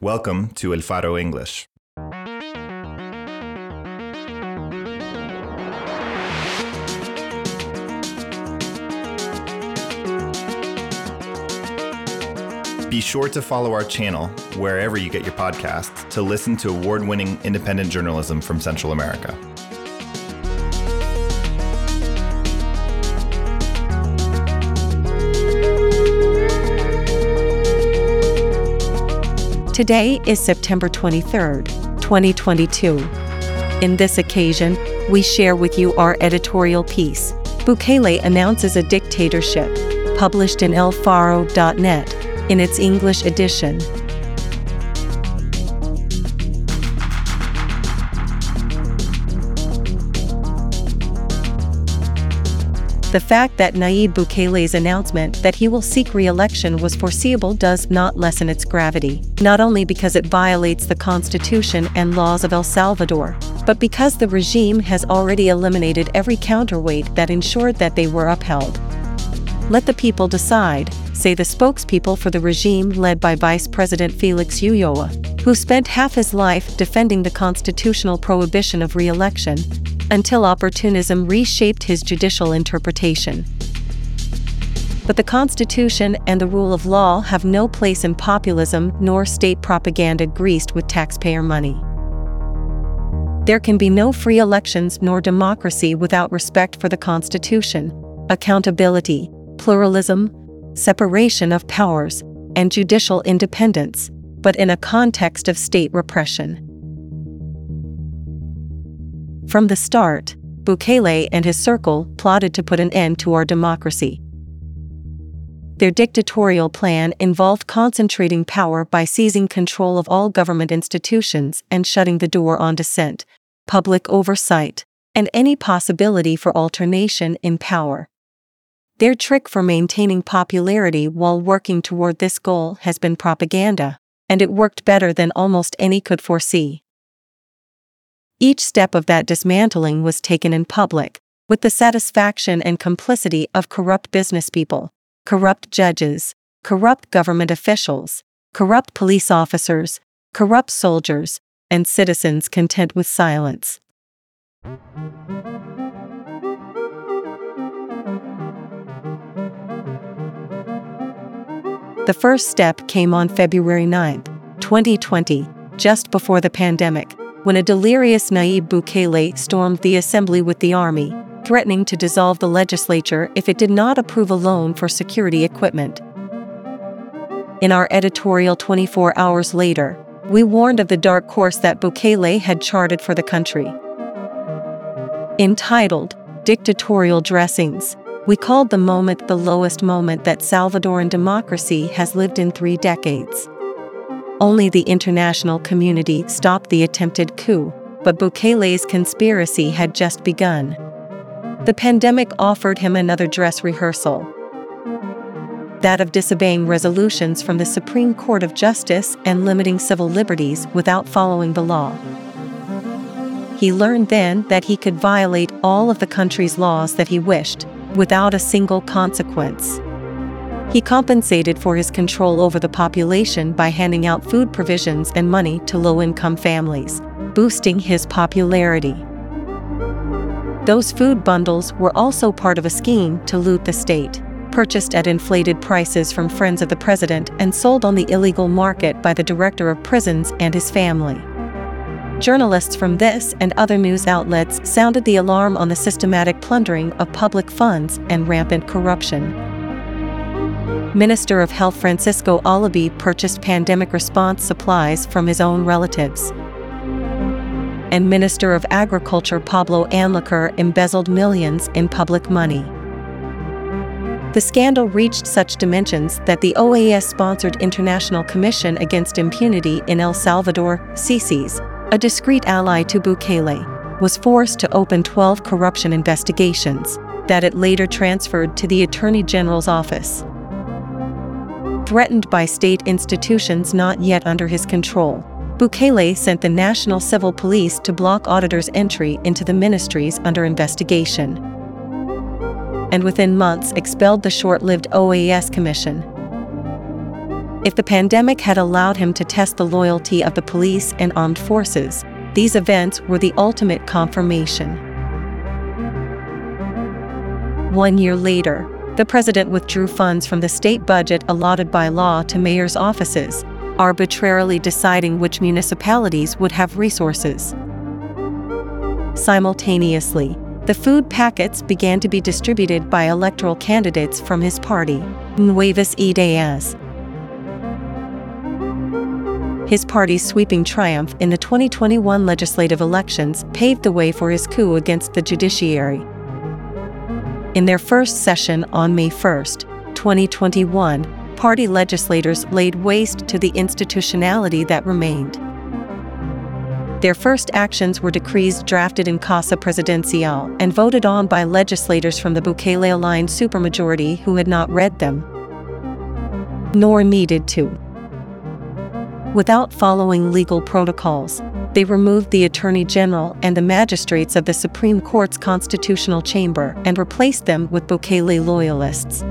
Welcome to El Faro English. Be sure to follow our channel wherever you get your podcasts to listen to award winning independent journalism from Central America. Today is September 23rd, 2022. In this occasion, we share with you our editorial piece Bukele announces a dictatorship, published in elfaro.net in its English edition. The fact that Nayib Bukele's announcement that he will seek re election was foreseeable does not lessen its gravity, not only because it violates the Constitution and laws of El Salvador, but because the regime has already eliminated every counterweight that ensured that they were upheld. Let the people decide, say the spokespeople for the regime led by Vice President Felix Ulloa, who spent half his life defending the constitutional prohibition of re election, until opportunism reshaped his judicial interpretation. But the Constitution and the rule of law have no place in populism nor state propaganda greased with taxpayer money. There can be no free elections nor democracy without respect for the Constitution, accountability, pluralism, separation of powers, and judicial independence, but in a context of state repression. From the start, Bukele and his circle plotted to put an end to our democracy. Their dictatorial plan involved concentrating power by seizing control of all government institutions and shutting the door on dissent, public oversight, and any possibility for alternation in power. Their trick for maintaining popularity while working toward this goal has been propaganda, and it worked better than almost any could foresee. Each step of that dismantling was taken in public, with the satisfaction and complicity of corrupt businesspeople, corrupt judges, corrupt government officials, corrupt police officers, corrupt soldiers, and citizens content with silence. The first step came on February 9, 2020, just before the pandemic when a delirious Nayib Bukele stormed the assembly with the army, threatening to dissolve the legislature if it did not approve a loan for security equipment. In our editorial 24 hours later, we warned of the dark course that Bukele had charted for the country. Entitled Dictatorial Dressings, we called the moment the lowest moment that Salvadoran democracy has lived in three decades. Only the international community stopped the attempted coup, but Bukele's conspiracy had just begun. The pandemic offered him another dress rehearsal that of disobeying resolutions from the Supreme Court of Justice and limiting civil liberties without following the law. He learned then that he could violate all of the country's laws that he wished, without a single consequence. He compensated for his control over the population by handing out food provisions and money to low income families, boosting his popularity. Those food bundles were also part of a scheme to loot the state, purchased at inflated prices from friends of the president and sold on the illegal market by the director of prisons and his family. Journalists from this and other news outlets sounded the alarm on the systematic plundering of public funds and rampant corruption. Minister of Health Francisco Alabi purchased pandemic response supplies from his own relatives. And Minister of Agriculture Pablo Anliker embezzled millions in public money. The scandal reached such dimensions that the OAS sponsored International Commission Against Impunity in El Salvador, CICIES, a discreet ally to Bukele, was forced to open 12 corruption investigations that it later transferred to the Attorney General's office threatened by state institutions not yet under his control. Bukele sent the National Civil Police to block auditors' entry into the ministries under investigation. And within months expelled the short lived OAS Commission. If the pandemic had allowed him to test the loyalty of the police and armed forces, these events were the ultimate confirmation. One year later, the president withdrew funds from the state budget allotted by law to mayors' offices, arbitrarily deciding which municipalities would have resources. Simultaneously, the food packets began to be distributed by electoral candidates from his party, Nuevas Ideas. His party's sweeping triumph in the 2021 legislative elections paved the way for his coup against the judiciary. In their first session on May 1, 2021, party legislators laid waste to the institutionality that remained. Their first actions were decrees drafted in Casa Presidencial and voted on by legislators from the Bukele aligned supermajority who had not read them, nor needed to. Without following legal protocols, they removed the Attorney General and the magistrates of the Supreme Court's constitutional chamber and replaced them with Bukele loyalists.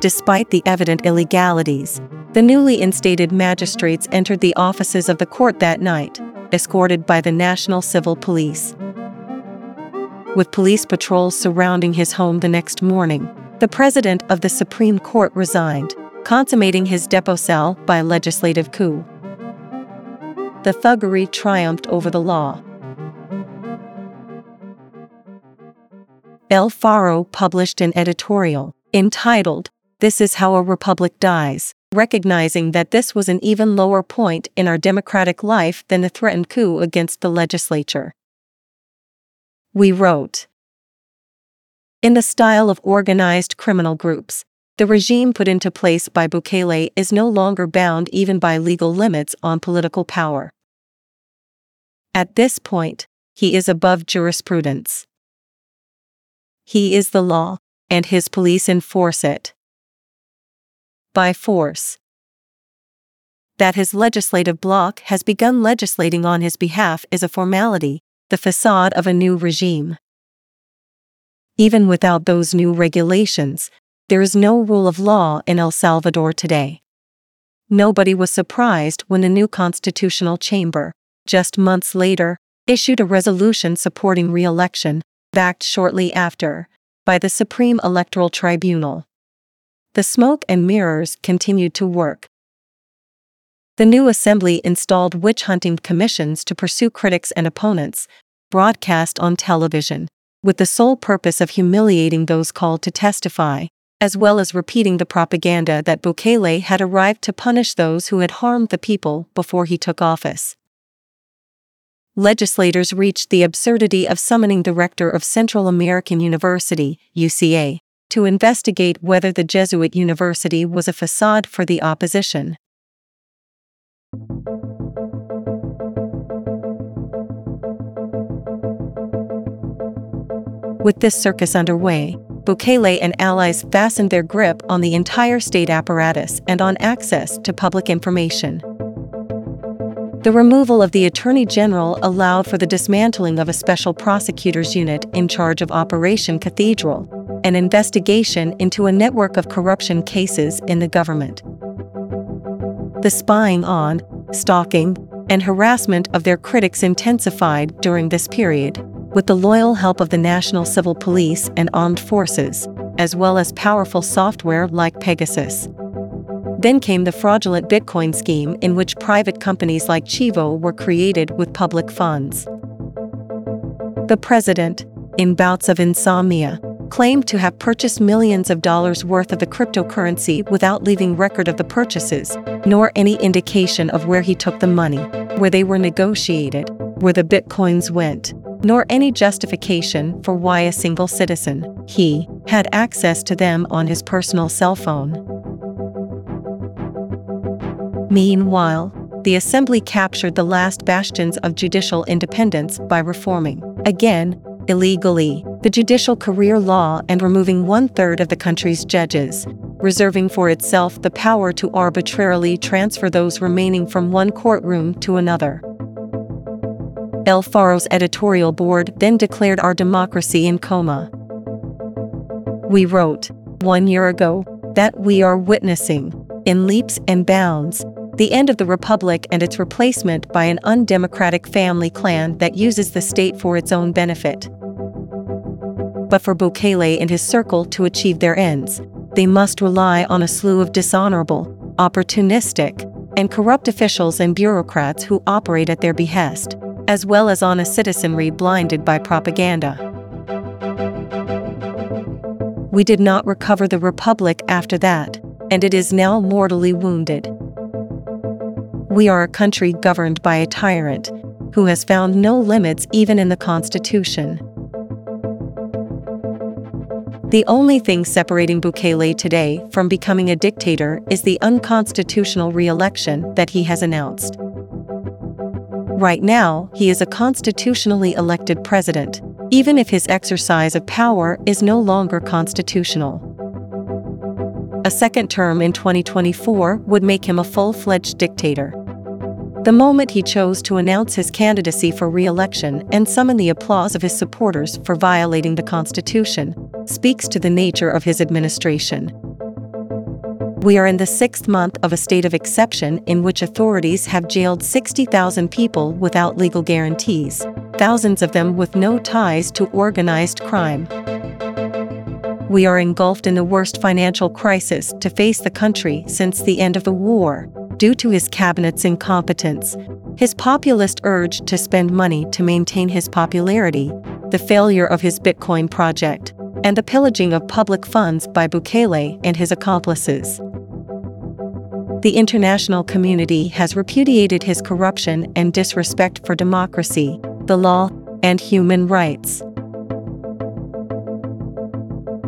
Despite the evident illegalities, the newly instated magistrates entered the offices of the court that night, escorted by the National Civil Police. With police patrols surrounding his home the next morning, the president of the Supreme Court resigned, consummating his depossession by legislative coup the thuggery triumphed over the law. El Faro published an editorial entitled, This is How a Republic Dies, recognizing that this was an even lower point in our democratic life than the threatened coup against the legislature. We wrote, In the style of organized criminal groups, the regime put into place by Bukele is no longer bound even by legal limits on political power. At this point, he is above jurisprudence. He is the law, and his police enforce it. By force. That his legislative bloc has begun legislating on his behalf is a formality, the facade of a new regime. Even without those new regulations, there is no rule of law in El Salvador today. Nobody was surprised when the new constitutional chamber, just months later, issued a resolution supporting re election, backed shortly after, by the Supreme Electoral Tribunal. The smoke and mirrors continued to work. The new assembly installed witch hunting commissions to pursue critics and opponents, broadcast on television, with the sole purpose of humiliating those called to testify as well as repeating the propaganda that Bukele had arrived to punish those who had harmed the people before he took office. Legislators reached the absurdity of summoning the rector of Central American University, UCA, to investigate whether the Jesuit university was a facade for the opposition. With this circus underway, Bukele and allies fastened their grip on the entire state apparatus and on access to public information. The removal of the Attorney General allowed for the dismantling of a special prosecutors unit in charge of Operation Cathedral, an investigation into a network of corruption cases in the government. The spying on, stalking, and harassment of their critics intensified during this period, with the loyal help of the National Civil Police and armed forces, as well as powerful software like Pegasus. Then came the fraudulent Bitcoin scheme, in which private companies like Chivo were created with public funds. The president, in bouts of insomnia, claimed to have purchased millions of dollars worth of the cryptocurrency without leaving record of the purchases, nor any indication of where he took the money, where they were negotiated, where the bitcoins went, nor any justification for why a single citizen, he, had access to them on his personal cell phone. Meanwhile, the Assembly captured the last bastions of judicial independence by reforming, again, illegally, the judicial career law and removing one third of the country's judges, reserving for itself the power to arbitrarily transfer those remaining from one courtroom to another. El Faro's editorial board then declared our democracy in coma. We wrote, one year ago, that we are witnessing in leaps and bounds, the end of the republic and its replacement by an undemocratic family clan that uses the state for its own benefit. But for Bukele and his circle to achieve their ends, they must rely on a slew of dishonorable, opportunistic, and corrupt officials and bureaucrats who operate at their behest, as well as on a citizenry blinded by propaganda. We did not recover the Republic after that, and it is now mortally wounded. We are a country governed by a tyrant who has found no limits even in the Constitution. The only thing separating Bukele today from becoming a dictator is the unconstitutional re election that he has announced. Right now, he is a constitutionally elected president, even if his exercise of power is no longer constitutional. A second term in 2024 would make him a full fledged dictator. The moment he chose to announce his candidacy for re election and summon the applause of his supporters for violating the Constitution speaks to the nature of his administration. We are in the sixth month of a state of exception in which authorities have jailed 60,000 people without legal guarantees, thousands of them with no ties to organized crime. We are engulfed in the worst financial crisis to face the country since the end of the war due to his cabinet's incompetence, his populist urge to spend money to maintain his popularity, the failure of his Bitcoin project, and the pillaging of public funds by Bukele and his accomplices. The international community has repudiated his corruption and disrespect for democracy, the law, and human rights.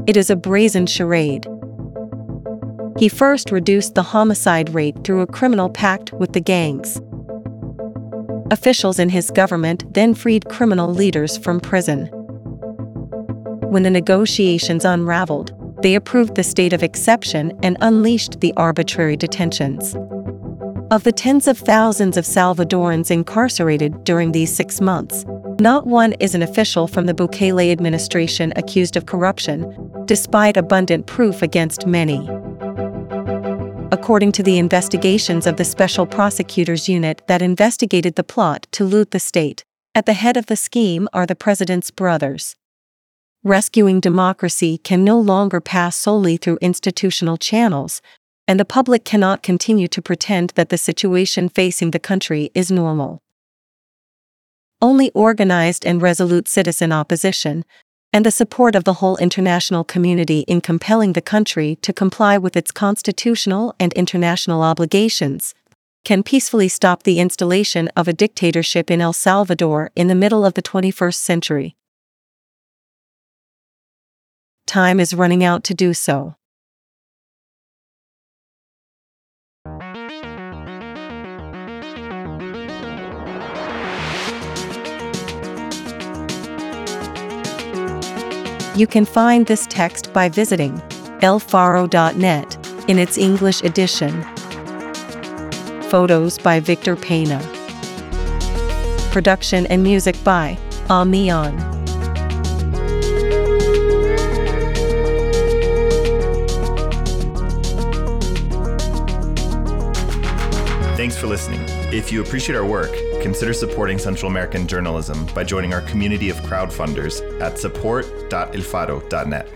It is a brazen charade he first reduced the homicide rate through a criminal pact with the gangs. Officials in his government then freed criminal leaders from prison. When the negotiations unraveled, they approved the state of exception and unleashed the arbitrary detentions. Of the tens of thousands of Salvadorans incarcerated during these six months, not one is an official from the Bukele administration accused of corruption, despite abundant proof against many according to the investigations of the Special Prosecutors Unit that investigated the plot to loot the state. At the head of the scheme are the president's brothers. Rescuing democracy can no longer pass solely through institutional channels, and the public cannot continue to pretend that the situation facing the country is normal. Only organized and resolute citizen opposition, and the support of the whole international community in compelling the country to comply with its constitutional and international obligations, can peacefully stop the installation of a dictatorship in El Salvador in the middle of the 21st century. Time is running out to do so. You can find this text by visiting elfaro.net in its English edition. Photos by Victor Pena. Production and music by Amion. Thanks for listening. If you appreciate our work, consider supporting Central American journalism by joining our community of crowdfunders at support.elfaro.net.